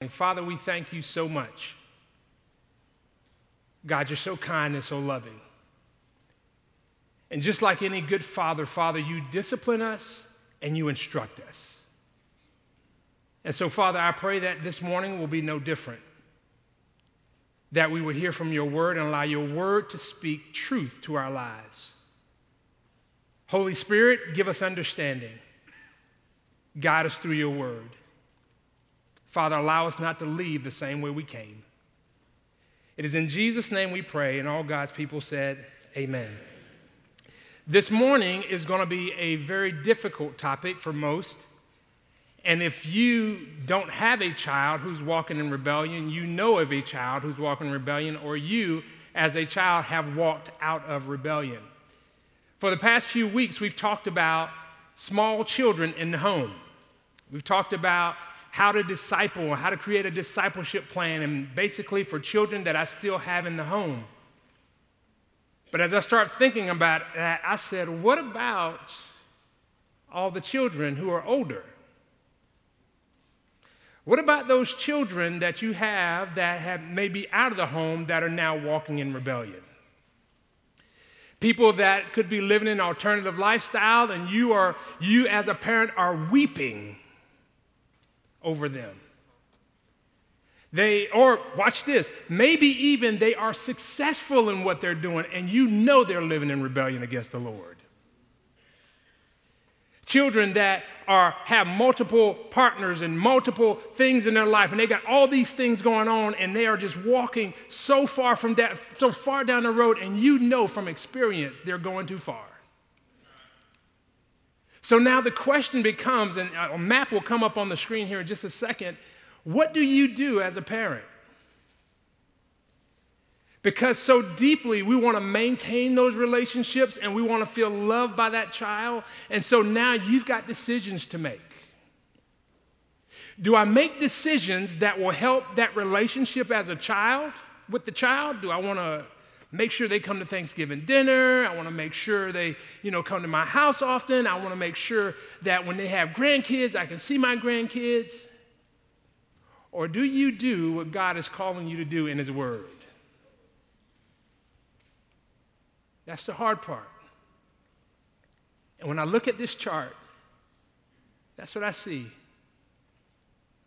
And Father, we thank you so much. God, you're so kind and so loving. And just like any good father, Father, you discipline us and you instruct us. And so, Father, I pray that this morning will be no different. That we will hear from your word and allow your word to speak truth to our lives. Holy Spirit, give us understanding. Guide us through your word. Father, allow us not to leave the same way we came. It is in Jesus' name we pray, and all God's people said, Amen. This morning is going to be a very difficult topic for most. And if you don't have a child who's walking in rebellion, you know of a child who's walking in rebellion, or you, as a child, have walked out of rebellion. For the past few weeks, we've talked about small children in the home. We've talked about how to disciple, how to create a discipleship plan, and basically for children that I still have in the home. But as I start thinking about that, I said, what about all the children who are older? What about those children that you have that have maybe out of the home that are now walking in rebellion? people that could be living an alternative lifestyle and you are you as a parent are weeping over them. They or watch this maybe even they are successful in what they're doing and you know they're living in rebellion against the lord. Children that are have multiple partners and multiple things in their life and they got all these things going on and they are just walking so far from that so far down the road and you know from experience they're going too far so now the question becomes and a map will come up on the screen here in just a second what do you do as a parent because so deeply we want to maintain those relationships and we want to feel loved by that child. And so now you've got decisions to make. Do I make decisions that will help that relationship as a child with the child? Do I want to make sure they come to Thanksgiving dinner? I want to make sure they, you know, come to my house often. I want to make sure that when they have grandkids, I can see my grandkids. Or do you do what God is calling you to do in His Word? That's the hard part. And when I look at this chart, that's what I see.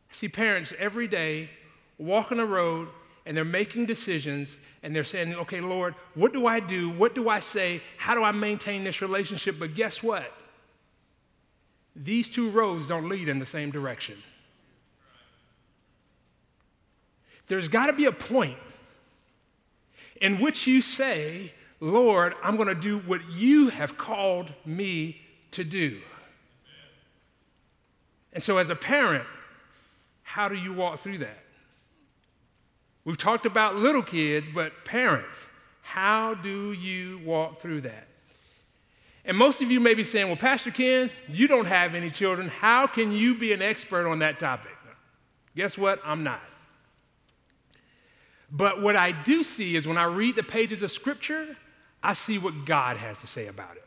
I see parents every day walking the road and they're making decisions and they're saying, okay, Lord, what do I do? What do I say? How do I maintain this relationship? But guess what? These two roads don't lead in the same direction. There's got to be a point in which you say, Lord, I'm going to do what you have called me to do. And so, as a parent, how do you walk through that? We've talked about little kids, but parents, how do you walk through that? And most of you may be saying, Well, Pastor Ken, you don't have any children. How can you be an expert on that topic? Guess what? I'm not. But what I do see is when I read the pages of Scripture, I see what God has to say about it.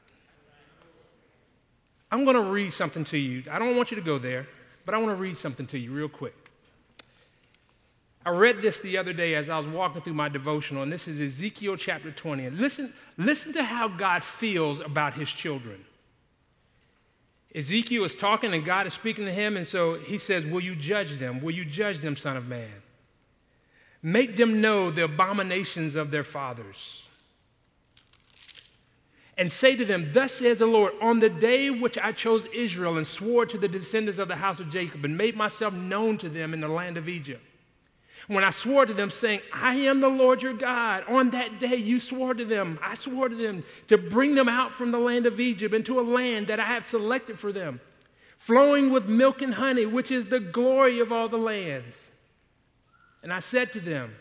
I'm going to read something to you. I don't want you to go there, but I want to read something to you real quick. I read this the other day as I was walking through my devotional, and this is Ezekiel chapter 20. And listen, listen to how God feels about his children. Ezekiel is talking, and God is speaking to him, and so he says, Will you judge them? Will you judge them, son of man? Make them know the abominations of their fathers and say to them, Thus says the Lord, on the day which I chose Israel and swore to the descendants of the house of Jacob and made myself known to them in the land of Egypt. When I swore to them, saying, I am the Lord your God, on that day you swore to them, I swore to them to bring them out from the land of Egypt into a land that I have selected for them, flowing with milk and honey, which is the glory of all the lands. And I said to them,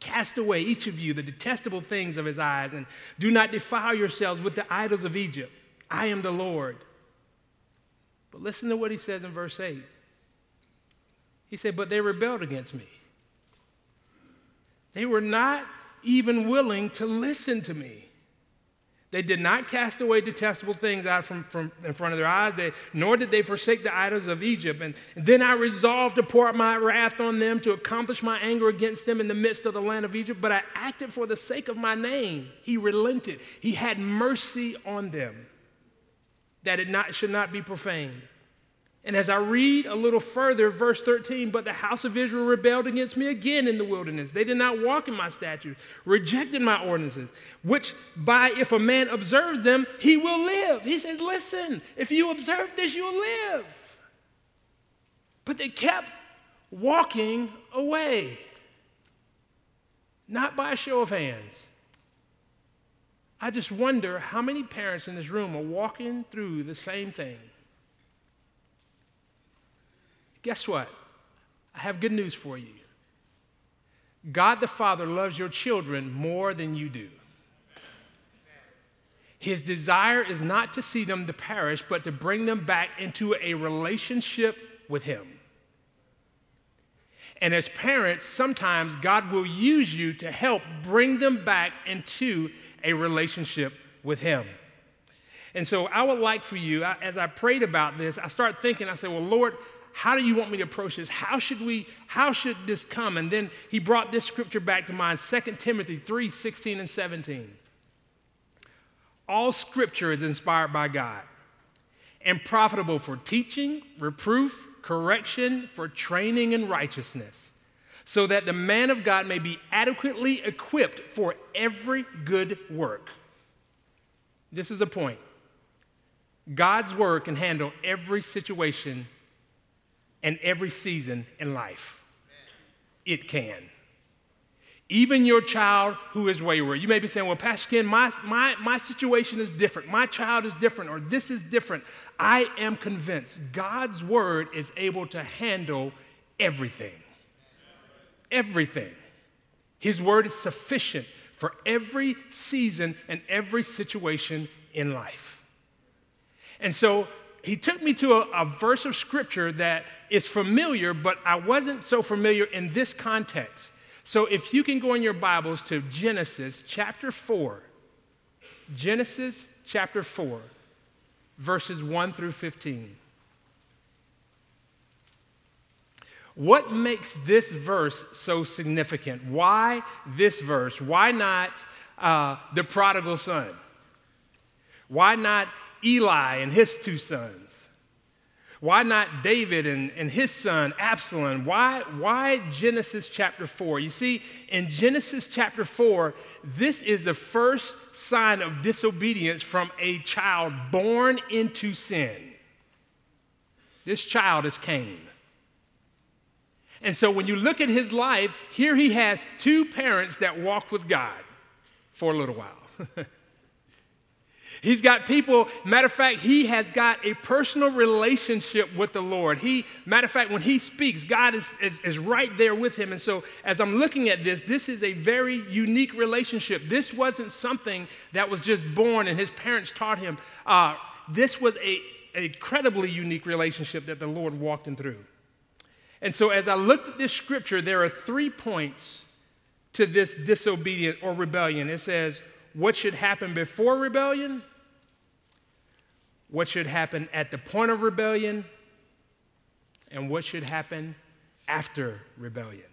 Cast away, each of you, the detestable things of his eyes, and do not defile yourselves with the idols of Egypt. I am the Lord. But listen to what he says in verse 8. He said, But they rebelled against me. They were not even willing to listen to me. They did not cast away detestable things out from, from in front of their eyes, they, nor did they forsake the idols of Egypt. And, and then I resolved to pour out my wrath on them to accomplish my anger against them in the midst of the land of Egypt. But I acted for the sake of my name. He relented. He had mercy on them, that it not, should not be profaned. And as I read a little further, verse 13, but the house of Israel rebelled against me again in the wilderness. They did not walk in my statutes, rejected my ordinances, which by if a man observes them, he will live. He says, Listen, if you observe this, you'll live. But they kept walking away, not by a show of hands. I just wonder how many parents in this room are walking through the same thing. Guess what? I have good news for you. God the Father loves your children more than you do. His desire is not to see them to perish, but to bring them back into a relationship with Him. And as parents, sometimes God will use you to help bring them back into a relationship with Him. And so I would like for you, as I prayed about this, I start thinking, I said, Well, Lord, how do you want me to approach this? How should we, how should this come? And then he brought this scripture back to mind, 2 Timothy 3, 16 and 17. All scripture is inspired by God and profitable for teaching, reproof, correction, for training in righteousness, so that the man of God may be adequately equipped for every good work. This is a point. God's word can handle every situation and every season in life. It can. Even your child who is wayward. You may be saying, well, Pastor Ken, my, my, my situation is different. My child is different, or this is different. I am convinced God's word is able to handle everything. Everything. His word is sufficient for every season and every situation in life. And so he took me to a, a, verse of scripture that is familiar, but I wasn't so familiar in this context. So if you can go in your Bibles to Genesis chapter 4, Genesis chapter 4, verses 1 through 15. What makes this verse so significant? Why this verse? Why not uh, the prodigal son? Why not Eli and his two sons? Why not David and, and his son Absalom? Why, why Genesis chapter 4? You see, in Genesis chapter 4, this is the first sign of disobedience from a child born into sin. This child is Cain. And so when you look at his life, here he has two parents that walked with God for a little while. He's got people, matter of fact, he has got a personal relationship with the Lord. He, matter of fact, when he speaks, God is, is, is, right there with him. And so as I'm looking at this, this is a very unique relationship. This wasn't something that was just born and his parents taught him. Uh, this was a, a incredibly unique relationship that the Lord walked him through. And so as I looked at this scripture, there are three points to this disobedience or rebellion. It says, what should happen before rebellion, what should happen at the point of rebellion, and what should happen after rebellion.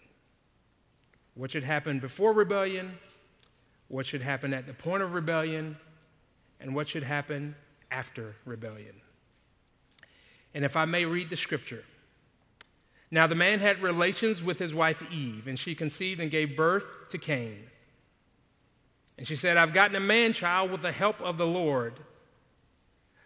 What should happen before rebellion, what should happen at the point of rebellion, and what should happen after rebellion. And if I may read the scripture. Now the man had relations with his wife Eve, and she conceived and gave birth to Cain. And she said, I've gotten a man child with the help of the Lord.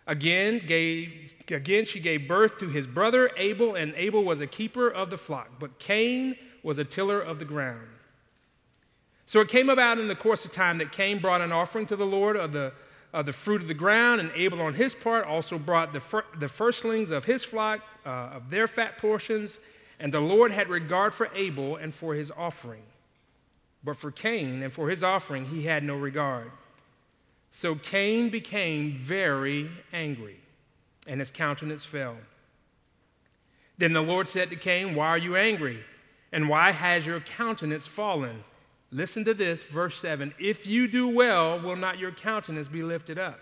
Again, gave, again, she gave birth to his brother Abel, and Abel was a keeper of the flock, but Cain was a tiller of the ground. So it came about in the course of time that Cain brought an offering to the Lord of the, of the fruit of the ground, and Abel on his part also brought the, fir- the firstlings of his flock, uh, of their fat portions. And the Lord had regard for Abel and for his offering. But for Cain and for his offering, he had no regard. So Cain became very angry, and his countenance fell. Then the Lord said to Cain, Why are you angry? And why has your countenance fallen? Listen to this, verse 7. If you do well, will not your countenance be lifted up?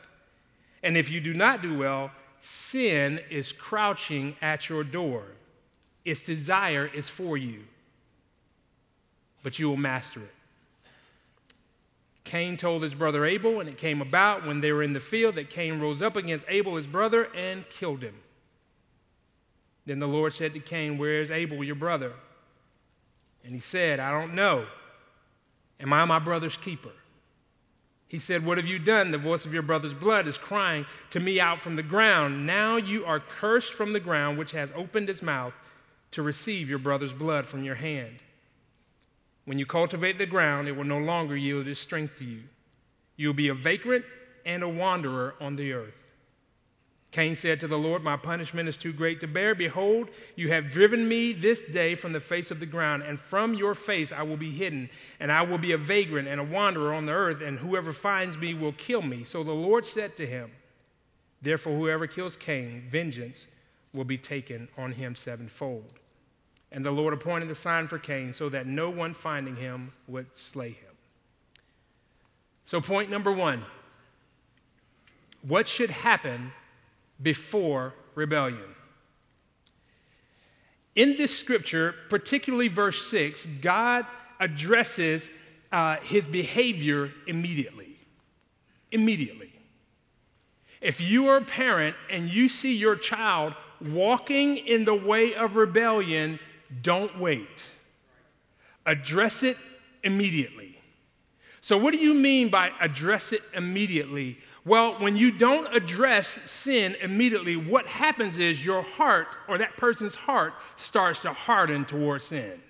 And if you do not do well, sin is crouching at your door. Its desire is for you, but you will master it. Cain told his brother Abel, and it came about when they were in the field that Cain rose up against Abel, his brother, and killed him. Then the Lord said to Cain, Where is Abel, your brother? And he said, I don't know. Am I my brother's keeper? He said, What have you done? The voice of your brother's blood is crying to me out from the ground. Now you are cursed from the ground, which has opened its mouth to receive your brother's blood from your hand. When you cultivate the ground, it will no longer yield its strength to you. You will be a vagrant and a wanderer on the earth. Cain said to the Lord, My punishment is too great to bear. Behold, you have driven me this day from the face of the ground, and from your face I will be hidden, and I will be a vagrant and a wanderer on the earth, and whoever finds me will kill me. So the Lord said to him, Therefore, whoever kills Cain, vengeance will be taken on him sevenfold. And the Lord appointed a sign for Cain so that no one finding him would slay him. So, point number one what should happen before rebellion. In this scripture, particularly verse 6, God addresses uh, his behavior immediately. Immediately. If you are a parent and you see your child walking in the way of rebellion, don't wait. Address it immediately. So, what do you mean by address it immediately? Well, when you don't address sin immediately, what happens is your heart or that person's heart starts to harden towards sin.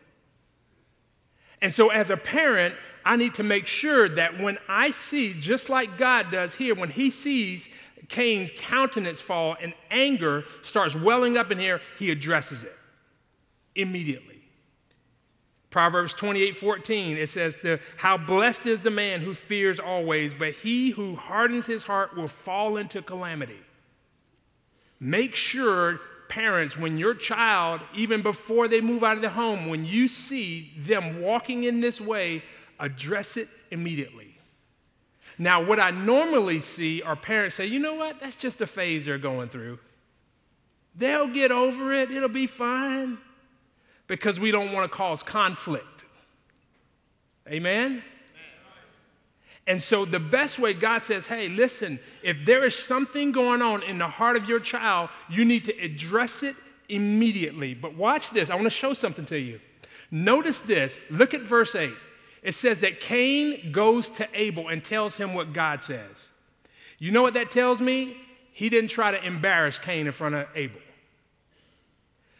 And so, as a parent, I need to make sure that when I see, just like God does here, when he sees Cain's countenance fall and anger starts welling up in here, he addresses it immediately. Proverbs 28 14, it says, the, How blessed is the man who fears always, but he who hardens his heart will fall into calamity. Make sure, parents, when your child, even before they move out of the home, when you see them walking in this way, address it immediately. Now, what I normally see are parents say, you know what, that's just a phase they're going through. They'll get over it, it'll be fine because we don't want to cause conflict. Amen? And so, the best way God says, hey, listen, if there is something going on in the heart of your child, you need to address it immediately. But watch this, I want to show something to you. Notice this. Look at verse 8. It says that Cain goes to Abel and tells him what God says. You know what that tells me? He didn't try to embarrass Cain in front of Abel.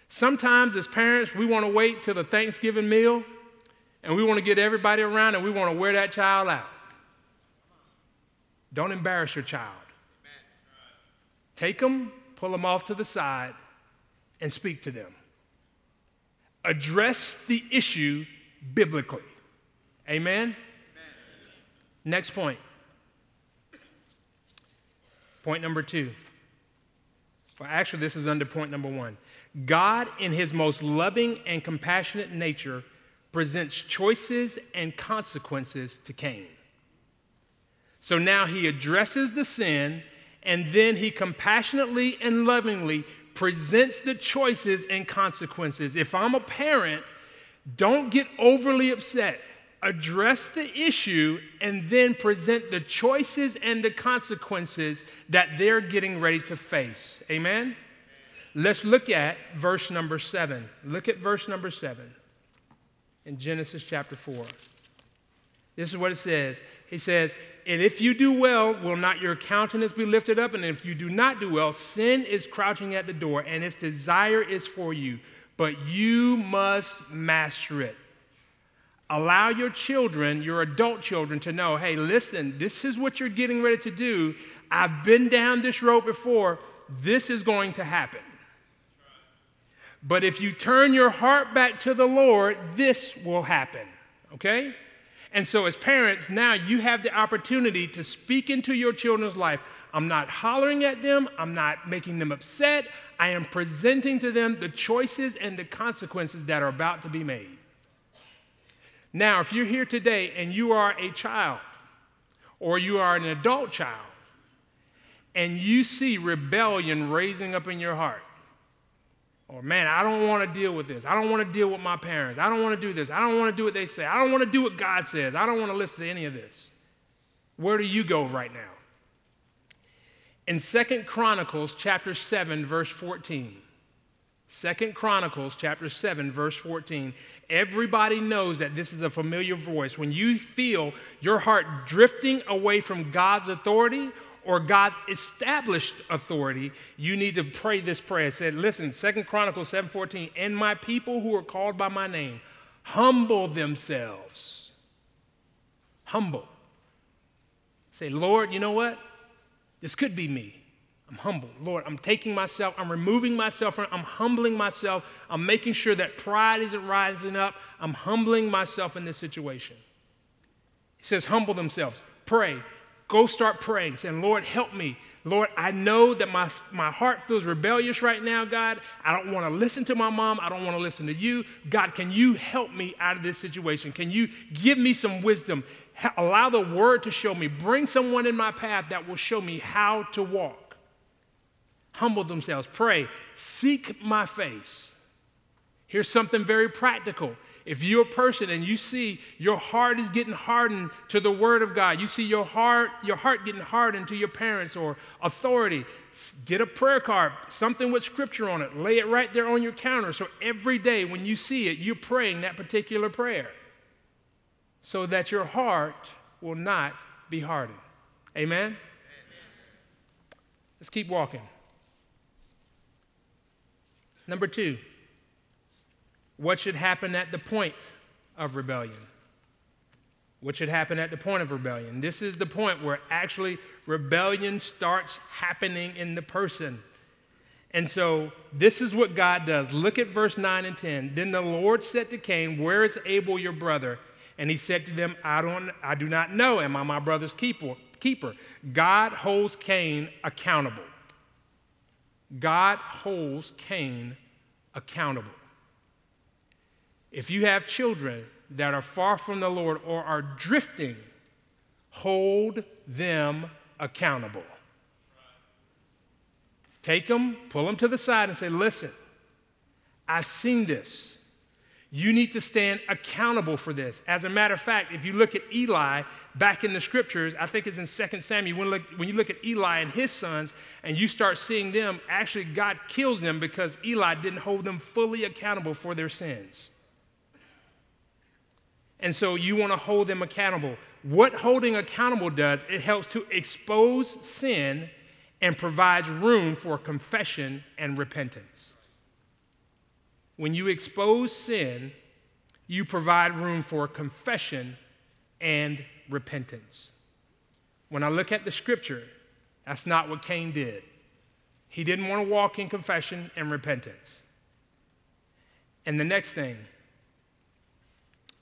Sometimes, as parents, we want to wait till the Thanksgiving meal and we want to get everybody around and we want to wear that child out. Don't embarrass your child. Take them, pull them off to the side, and speak to them. Address the issue biblically. Amen? Amen? Next point. Point number two. Well, actually, this is under point number one. God, in his most loving and compassionate nature, presents choices and consequences to Cain. So now he addresses the sin, and then he compassionately and lovingly presents the choices and consequences. If I'm a parent, don't get overly upset. Address the issue and then present the choices and the consequences that they're getting ready to face. Amen? Let's look at verse number seven. Look at verse number seven in Genesis chapter 4. This is what it says. He says, And if you do well, will not your countenance be lifted up? And if you do not do well, sin is crouching at the door, and its desire is for you, but you must master it. Allow your children, your adult children, to know hey, listen, this is what you're getting ready to do. I've been down this road before. This is going to happen. But if you turn your heart back to the Lord, this will happen, okay? And so, as parents, now you have the opportunity to speak into your children's life. I'm not hollering at them, I'm not making them upset. I am presenting to them the choices and the consequences that are about to be made. Now, if you're here today and you are a child or you are an adult child and you see rebellion raising up in your heart, or man, I don't want to deal with this. I don't want to deal with my parents. I don't want to do this. I don't want to do what they say. I don't want to do what God says. I don't want to listen to any of this. Where do you go right now? In Second Chronicles chapter 7 verse 14. Second Chronicles chapter 7 verse 14. Everybody knows that this is a familiar voice. When you feel your heart drifting away from God's authority or God's established authority, you need to pray this prayer. It said, listen, Second Chronicles 7:14, and my people who are called by my name humble themselves. Humble. Say, Lord, you know what? This could be me. I'm humble. Lord, I'm taking myself, I'm removing myself, from I'm humbling myself. I'm making sure that pride isn't rising up. I'm humbling myself in this situation. He says, humble themselves. Pray. Go start praying, saying, Lord, help me. Lord, I know that my, my heart feels rebellious right now, God. I don't want to listen to my mom. I don't want to listen to you. God, can you help me out of this situation? Can you give me some wisdom? Allow the word to show me. Bring someone in my path that will show me how to walk. Humble themselves. Pray. Seek my face. Here's something very practical. If you're a person and you see your heart is getting hardened to the word of God, you see your heart, your heart getting hardened to your parents or authority, get a prayer card, something with scripture on it, lay it right there on your counter. So every day when you see it, you're praying that particular prayer so that your heart will not be hardened. Amen? Amen. Let's keep walking. Number two. What should happen at the point of rebellion? What should happen at the point of rebellion? This is the point where actually rebellion starts happening in the person. And so this is what God does. Look at verse 9 and 10. Then the Lord said to Cain, Where is Abel your brother? And he said to them, I, don't, I do not know. Am I my brother's keeper? keeper? God holds Cain accountable. God holds Cain accountable. If you have children that are far from the Lord or are drifting, hold them accountable. Take them, pull them to the side, and say, Listen, I've seen this. You need to stand accountable for this. As a matter of fact, if you look at Eli back in the scriptures, I think it's in 2 Samuel, when, look, when you look at Eli and his sons and you start seeing them, actually, God kills them because Eli didn't hold them fully accountable for their sins. And so you want to hold them accountable. What holding accountable does, it helps to expose sin and provides room for confession and repentance. When you expose sin, you provide room for confession and repentance. When I look at the scripture, that's not what Cain did. He didn't want to walk in confession and repentance. And the next thing,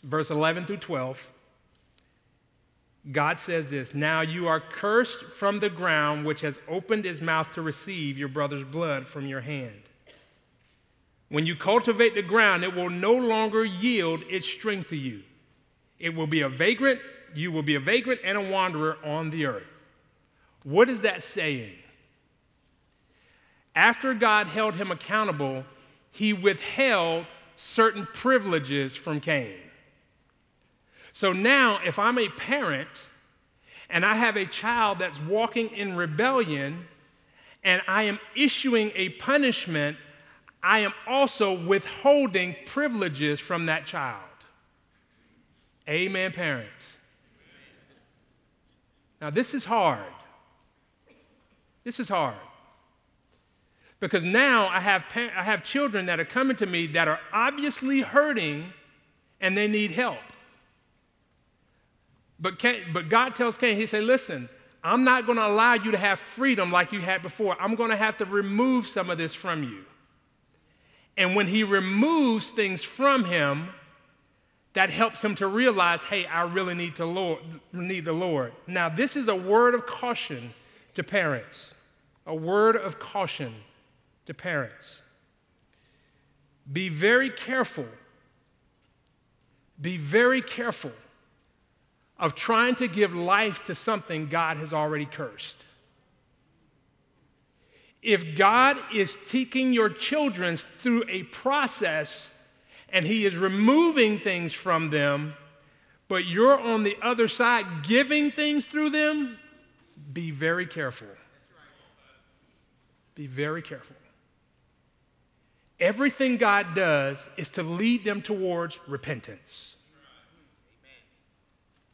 verse 11 through 12, God says this Now you are cursed from the ground which has opened its mouth to receive your brother's blood from your hand. When you cultivate the ground, it will no longer yield its strength to you. It will be a vagrant, you will be a vagrant and a wanderer on the earth. What is that saying? After God held him accountable, he withheld certain privileges from Cain. So now, if I'm a parent and I have a child that's walking in rebellion and I am issuing a punishment, I am also withholding privileges from that child. Amen, parents. Now, this is hard. This is hard. Because now I have, I have children that are coming to me that are obviously hurting and they need help. But, Cain, but God tells Cain, He said, Listen, I'm not going to allow you to have freedom like you had before. I'm going to have to remove some of this from you. And when He removes things from him, that helps him to realize, hey, I really need, to Lord, need the Lord. Now, this is a word of caution to parents. A word of caution to parents. Be very careful be very careful of trying to give life to something God has already cursed. If God is taking your children through a process and He is removing things from them, but you're on the other side giving things through them, be very careful. Be very careful. Everything God does is to lead them towards repentance.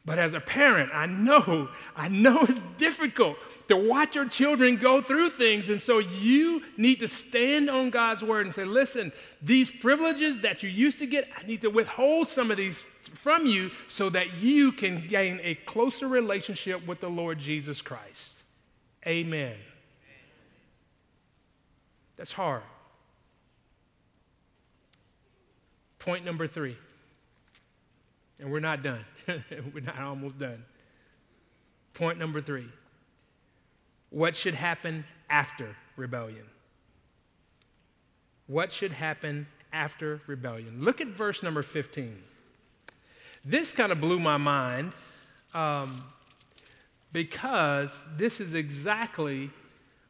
But as a parent, I know, I know it's difficult to watch your children go through things. And so you need to stand on God's word and say, listen, these privileges that you used to get, I need to withhold some of these from you so that you can gain a closer relationship with the Lord Jesus Christ. Amen. That's hard. Point number three. And we're not done. we're not almost done. Point number three. What should happen after rebellion? What should happen after rebellion? Look at verse number 15. This kind of blew my mind um, because this is exactly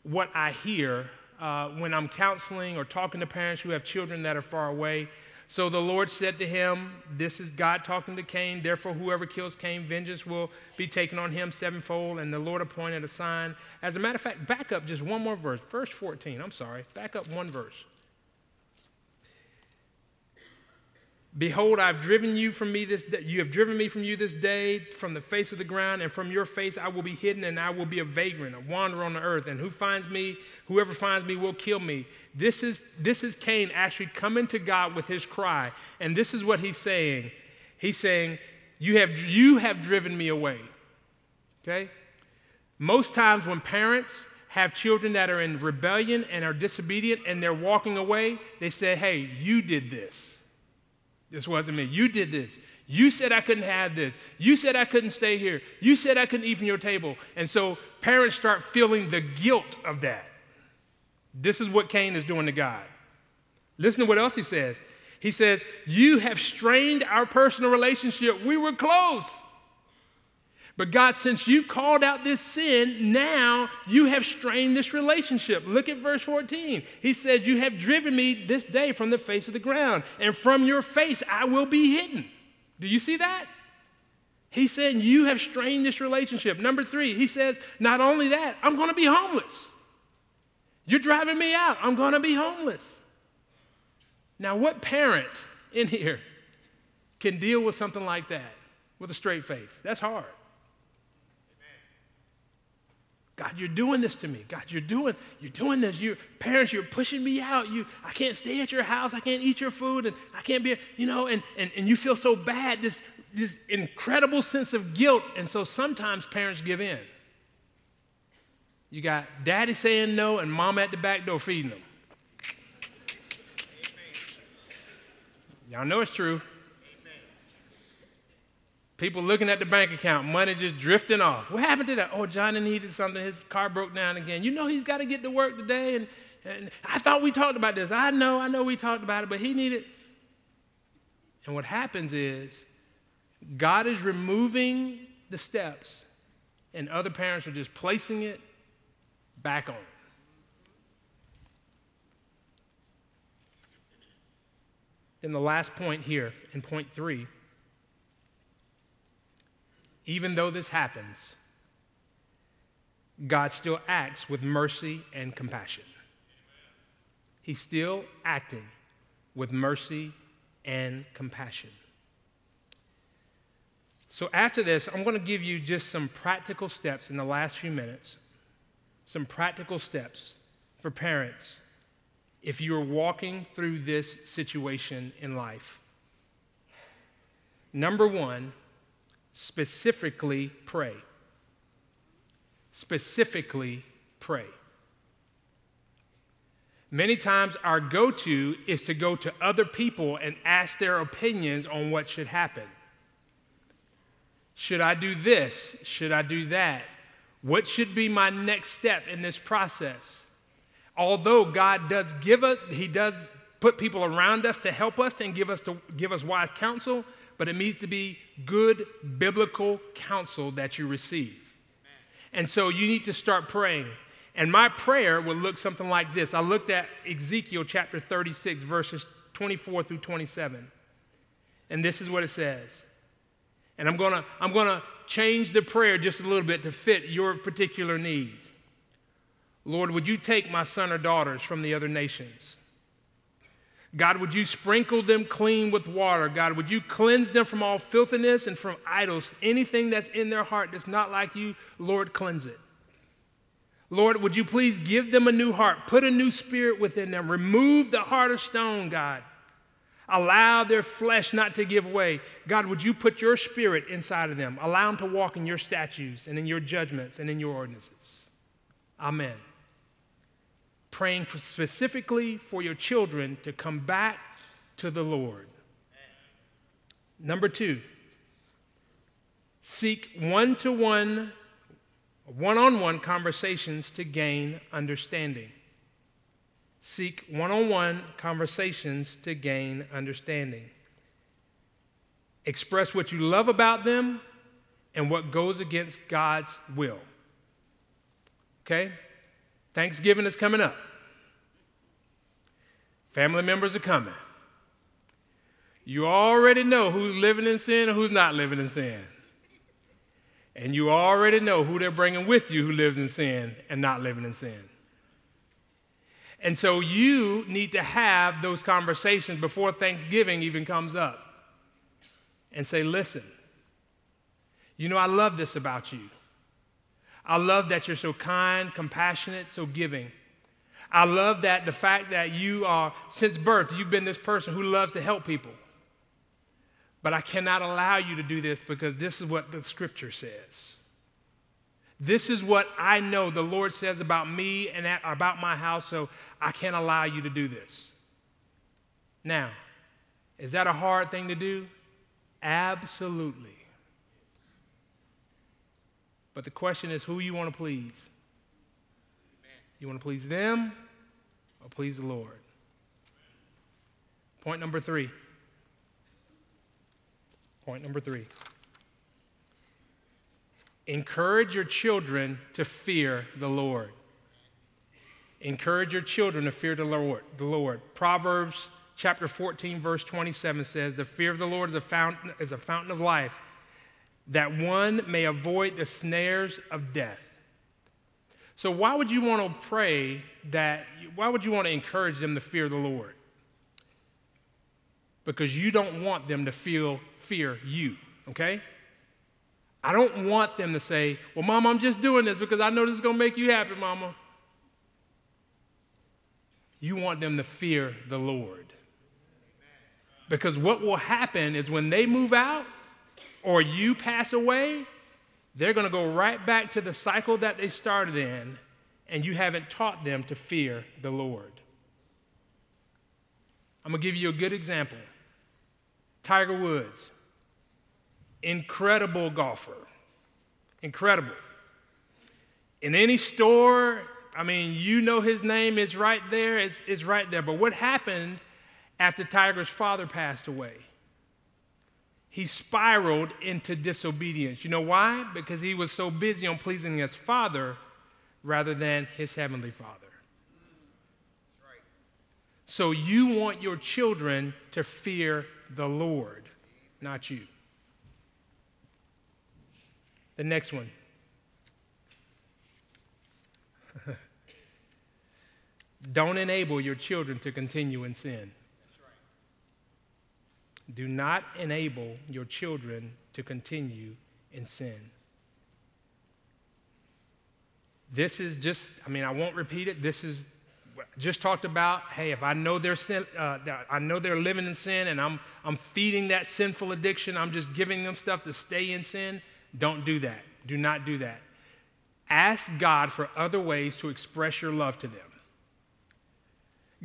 what I hear uh, when I'm counseling or talking to parents who have children that are far away. So the Lord said to him, This is God talking to Cain, therefore, whoever kills Cain, vengeance will be taken on him sevenfold. And the Lord appointed a sign. As a matter of fact, back up just one more verse, verse 14. I'm sorry, back up one verse. Behold, I've driven you from me this day. You have driven me from you this day, from the face of the ground, and from your face I will be hidden, and I will be a vagrant, a wanderer on the earth. And who finds me, whoever finds me will kill me. This is this is Cain actually coming to God with his cry. And this is what he's saying. He's saying, You have you have driven me away. Okay? Most times when parents have children that are in rebellion and are disobedient and they're walking away, they say, Hey, you did this. This wasn't me. You did this. You said I couldn't have this. You said I couldn't stay here. You said I couldn't eat from your table. And so parents start feeling the guilt of that. This is what Cain is doing to God. Listen to what else he says. He says, You have strained our personal relationship. We were close. But God, since you've called out this sin, now you have strained this relationship. Look at verse 14. He says, You have driven me this day from the face of the ground, and from your face I will be hidden. Do you see that? He's saying, You have strained this relationship. Number three, he says, Not only that, I'm going to be homeless. You're driving me out. I'm going to be homeless. Now, what parent in here can deal with something like that with a straight face? That's hard. God, you're doing this to me. God, you're doing, you're doing this. You parents, you're pushing me out. You, I can't stay at your house. I can't eat your food, and I can't be, you know, and, and, and you feel so bad, this, this incredible sense of guilt. And so sometimes parents give in. You got daddy saying no and mom at the back door feeding them. Y'all know it's true. People looking at the bank account, money just drifting off. What happened to that? Oh, Johnny needed something. His car broke down again. You know he's got to get to work today. And, and I thought we talked about this. I know, I know we talked about it, but he needed. And what happens is God is removing the steps, and other parents are just placing it back on. Then the last point here, in point three even though this happens, God still acts with mercy and compassion. He's still acting with mercy and compassion. So, after this, I'm going to give you just some practical steps in the last few minutes, some practical steps for parents if you are walking through this situation in life. Number one, specifically pray. Specifically pray. Many times, our go to is to go to other people and ask their opinions on what should happen. Should I do this? Should I do that? What should be my next step in this process? Although God does give us, He does put people around us to help us and give us to give us wise counsel, but it needs to be good biblical counsel that you receive. And so you need to start praying. And my prayer will look something like this. I looked at Ezekiel chapter 36, verses 24 through 27. And this is what it says. And I'm gonna, I'm gonna change the prayer just a little bit to fit your particular need. Lord, would you take my son or daughters from the other nations? God, would you sprinkle them clean with water? God, would you cleanse them from all filthiness and from idols? Anything that's in their heart that's not like you, Lord, cleanse it. Lord, would you please give them a new heart? Put a new spirit within them. Remove the heart of stone, God. Allow their flesh not to give way. God, would you put your spirit inside of them? Allow them to walk in your statutes and in your judgments and in your ordinances. Amen praying for specifically for your children to come back to the Lord. Number two, seek one to one, one on one conversations to gain understanding. Seek one on one conversations to gain understanding. Express what you love about them and what goes against God's will. Okay? Thanksgiving is coming up. Family members are coming. You already know who's living in sin and who's not living in sin. And you already know who they're bringing with you who lives in sin and not living in sin. And so you need to have those conversations before Thanksgiving even comes up and say, listen, you know, I love this about you. I love that you're so kind, compassionate, so giving. I love that the fact that you are, since birth, you've been this person who loves to help people. But I cannot allow you to do this because this is what the scripture says. This is what I know the Lord says about me and about my house, so I can't allow you to do this. Now, is that a hard thing to do? Absolutely. But the question is who you want to please. You want to please them or please the Lord? Point number three. Point number three. Encourage your children to fear the Lord. Encourage your children to fear the Lord. The Lord. Proverbs chapter 14, verse 27 says, The fear of the Lord is a fountain, is a fountain of life that one may avoid the snares of death. So, why would you want to pray that? Why would you want to encourage them to fear the Lord? Because you don't want them to feel fear you, okay? I don't want them to say, Well, Mom, I'm just doing this because I know this is going to make you happy, Mama. You want them to fear the Lord. Because what will happen is when they move out, or you pass away, they're going to go right back to the cycle that they started in, and you haven't taught them to fear the Lord. I'm going to give you a good example Tiger Woods, incredible golfer, incredible. In any store, I mean, you know his name is right there, it's, it's right there. But what happened after Tiger's father passed away? He spiraled into disobedience. You know why? Because he was so busy on pleasing his father rather than his heavenly father. So you want your children to fear the Lord, not you. The next one. Don't enable your children to continue in sin. Do not enable your children to continue in sin. This is just, I mean, I won't repeat it. This is just talked about. Hey, if I know they're sin, uh, I know they're living in sin, and I'm I'm feeding that sinful addiction. I'm just giving them stuff to stay in sin. Don't do that. Do not do that. Ask God for other ways to express your love to them.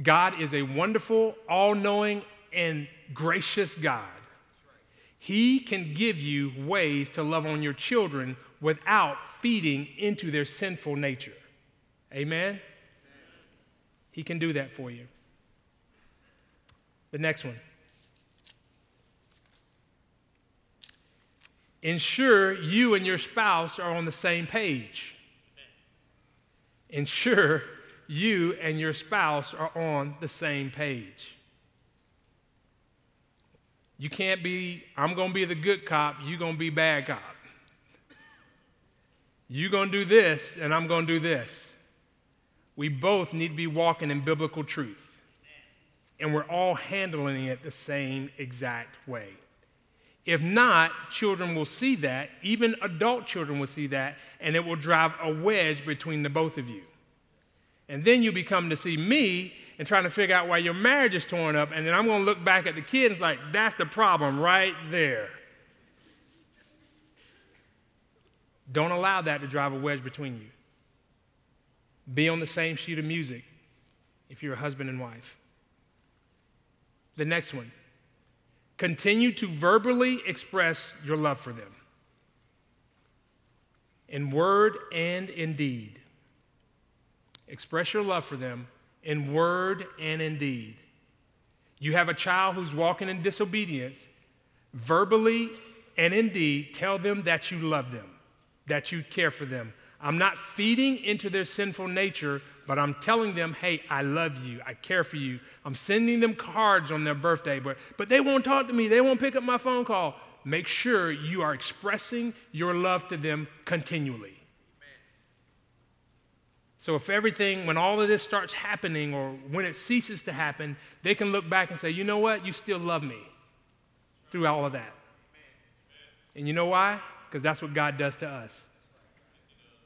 God is a wonderful, all-knowing, and gracious God. He can give you ways to love on your children without feeding into their sinful nature. Amen? He can do that for you. The next one. Ensure you and your spouse are on the same page. Ensure you and your spouse are on the same page. You can't be, I'm going to be the good cop, you're going to be bad cop. You're going to do this, and I'm going to do this. We both need to be walking in biblical truth. And we're all handling it the same exact way. If not, children will see that, even adult children will see that, and it will drive a wedge between the both of you. And then you become to see me and trying to figure out why your marriage is torn up, and then I'm going to look back at the kids like, that's the problem right there. Don't allow that to drive a wedge between you. Be on the same sheet of music if you're a husband and wife. The next one continue to verbally express your love for them in word and in deed. Express your love for them in word and in deed. You have a child who's walking in disobedience, verbally and in deed, tell them that you love them, that you care for them. I'm not feeding into their sinful nature, but I'm telling them, hey, I love you, I care for you. I'm sending them cards on their birthday, but, but they won't talk to me, they won't pick up my phone call. Make sure you are expressing your love to them continually. So, if everything, when all of this starts happening or when it ceases to happen, they can look back and say, you know what? You still love me through all of that. And you know why? Because that's what God does to us.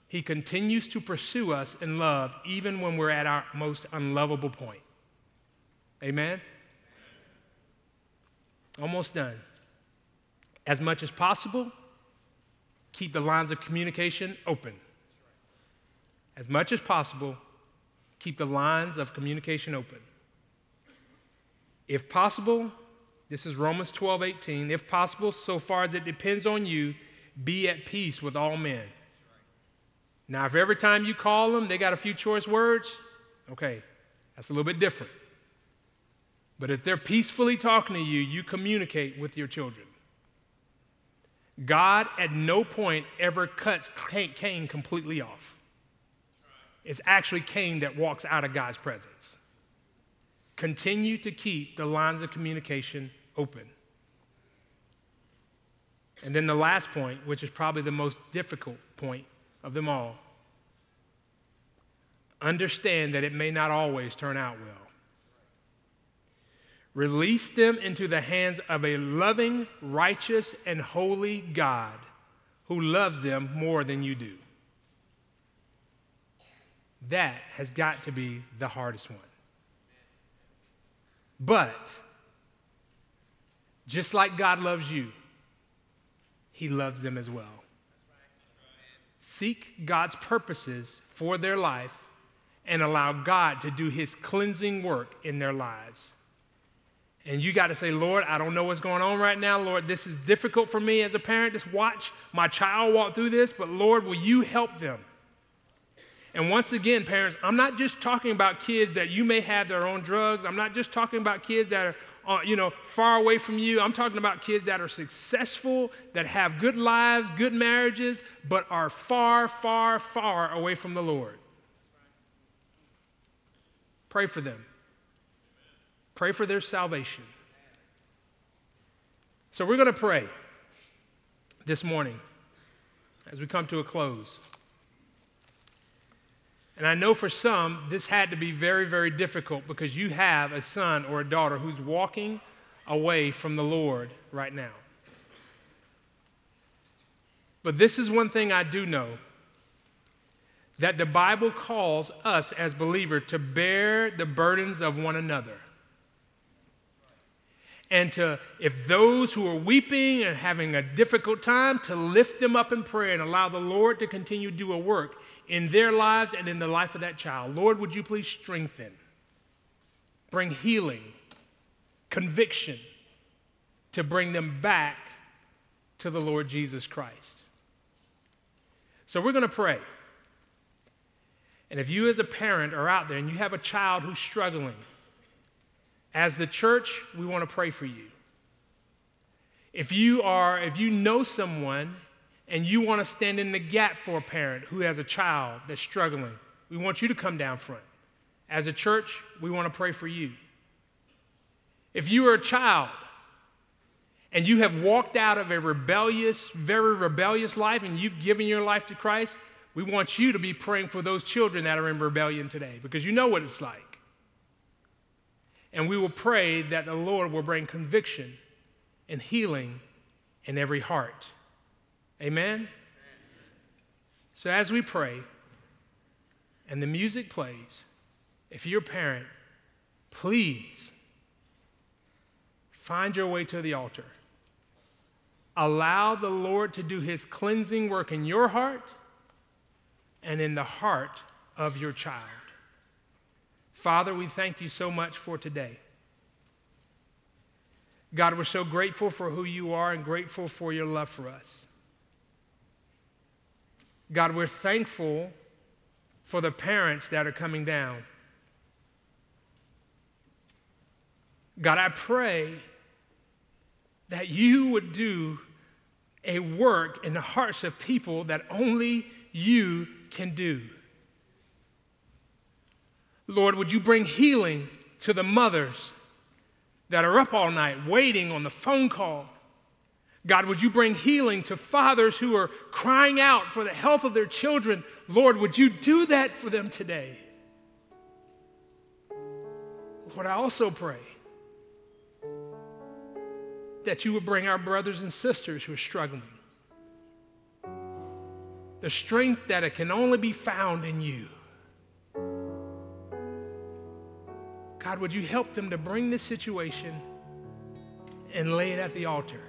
He continues to pursue us in love even when we're at our most unlovable point. Amen? Almost done. As much as possible, keep the lines of communication open as much as possible, keep the lines of communication open. If possible, this is Romans 12, 18. If possible, so far as it depends on you, be at peace with all men. Now, if every time you call them, they got a few choice words, okay, that's a little bit different. But if they're peacefully talking to you, you communicate with your children. God at no point ever cuts Cain completely off. It's actually Cain that walks out of God's presence. Continue to keep the lines of communication open. And then the last point, which is probably the most difficult point of them all understand that it may not always turn out well. Release them into the hands of a loving, righteous, and holy God who loves them more than you do. That has got to be the hardest one. But just like God loves you, He loves them as well. Seek God's purposes for their life and allow God to do His cleansing work in their lives. And you got to say, Lord, I don't know what's going on right now. Lord, this is difficult for me as a parent. Just watch my child walk through this, but Lord, will you help them? And once again, parents, I'm not just talking about kids that you may have their own drugs. I'm not just talking about kids that are, uh, you know, far away from you. I'm talking about kids that are successful, that have good lives, good marriages, but are far, far, far away from the Lord. Pray for them. Pray for their salvation. So we're going to pray this morning as we come to a close. And I know for some, this had to be very, very difficult because you have a son or a daughter who's walking away from the Lord right now. But this is one thing I do know that the Bible calls us as believers to bear the burdens of one another. And to, if those who are weeping and having a difficult time, to lift them up in prayer and allow the Lord to continue to do a work in their lives and in the life of that child. Lord, would you please strengthen, bring healing, conviction to bring them back to the Lord Jesus Christ. So we're going to pray. And if you, as a parent, are out there and you have a child who's struggling, as the church, we want to pray for you. If you are, if you know someone and you want to stand in the gap for a parent who has a child that's struggling, we want you to come down front. As a church, we want to pray for you. If you are a child and you have walked out of a rebellious, very rebellious life and you've given your life to Christ, we want you to be praying for those children that are in rebellion today because you know what it's like. And we will pray that the Lord will bring conviction and healing in every heart. Amen? So as we pray and the music plays, if you're a parent, please find your way to the altar. Allow the Lord to do his cleansing work in your heart and in the heart of your child. Father, we thank you so much for today. God, we're so grateful for who you are and grateful for your love for us. God, we're thankful for the parents that are coming down. God, I pray that you would do a work in the hearts of people that only you can do. Lord, would you bring healing to the mothers that are up all night waiting on the phone call? God, would you bring healing to fathers who are crying out for the health of their children? Lord, would you do that for them today? Lord, I also pray that you would bring our brothers and sisters who are struggling the strength that it can only be found in you. God, would you help them to bring this situation and lay it at the altar?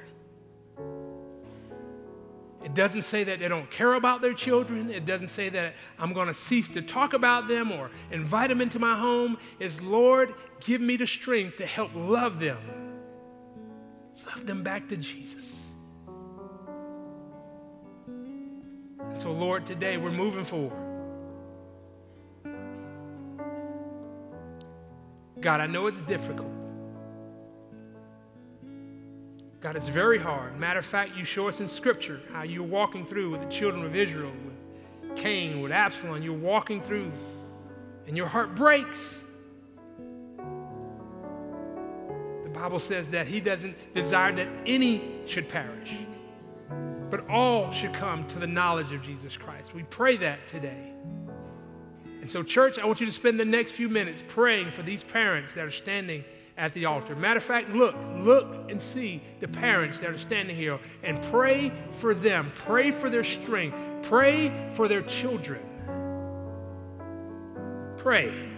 It doesn't say that they don't care about their children. It doesn't say that I'm going to cease to talk about them or invite them into my home. It's, Lord, give me the strength to help love them. Love them back to Jesus. So, Lord, today we're moving forward. God, I know it's difficult. God, it's very hard. Matter of fact, you show us in Scripture how you're walking through with the children of Israel, with Cain, with Absalom. You're walking through, and your heart breaks. The Bible says that He doesn't desire that any should perish but all should come to the knowledge of Jesus Christ. We pray that today. And so, church, I want you to spend the next few minutes praying for these parents that are standing at the altar. Matter of fact, look, look and see the parents that are standing here and pray for them. Pray for their strength. Pray for their children. Pray.